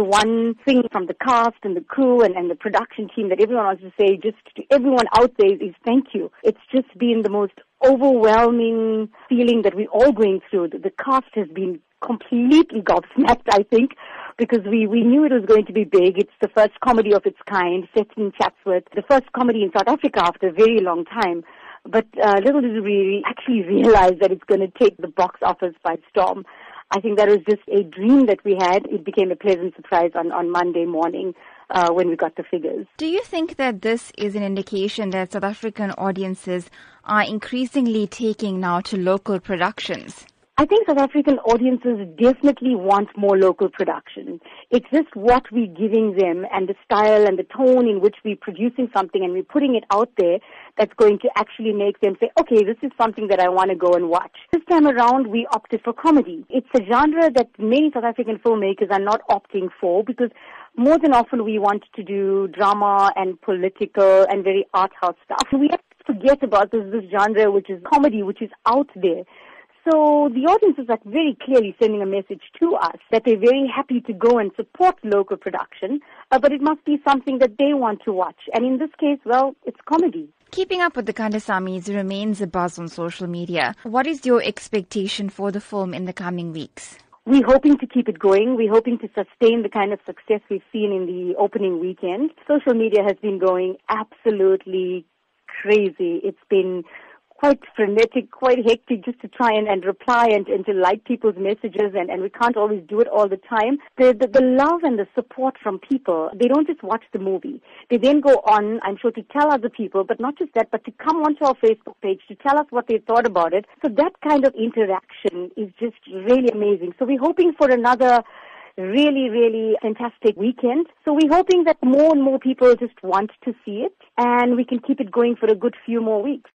the one thing from the cast and the crew and, and the production team that everyone wants to say just to everyone out there is thank you. It's just been the most overwhelming feeling that we're all going through. The, cast has been completely gobsmacked, I think, because we, we knew it was going to be big. It's the first comedy of its kind set in Chatsworth, the first comedy in South Africa after a very long time. But uh, little did we actually realize that it's going to take the box office by storm. I think that was just a dream that we had. It became a pleasant surprise on, on Monday morning uh, when we got the figures. Do you think that this is an indication that South African audiences are increasingly taking now to local productions? I think South African audiences definitely want more local production. It's just what we're giving them and the style and the tone in which we're producing something and we're putting it out there that's going to actually make them say, okay, this is something that I want to go and watch. This time around, we opted for comedy. It's a genre that many South African filmmakers are not opting for because more than often we want to do drama and political and very art house stuff. We have to forget about this, this genre which is comedy, which is out there. So the audiences are very clearly sending a message to us that they're very happy to go and support local production, uh, but it must be something that they want to watch. And in this case, well, it's comedy. Keeping up with the Kandasamys remains a buzz on social media. What is your expectation for the film in the coming weeks? We're hoping to keep it going. We're hoping to sustain the kind of success we've seen in the opening weekend. Social media has been going absolutely crazy. It's been quite frenetic, quite hectic just to try and, and reply and, and to like people's messages and, and we can't always do it all the time. The, the, the love and the support from people, they don't just watch the movie. They then go on, I'm sure, to tell other people, but not just that, but to come onto our Facebook page to tell us what they thought about it. So that kind of interaction is just really amazing. So we're hoping for another really, really fantastic weekend. So we're hoping that more and more people just want to see it and we can keep it going for a good few more weeks.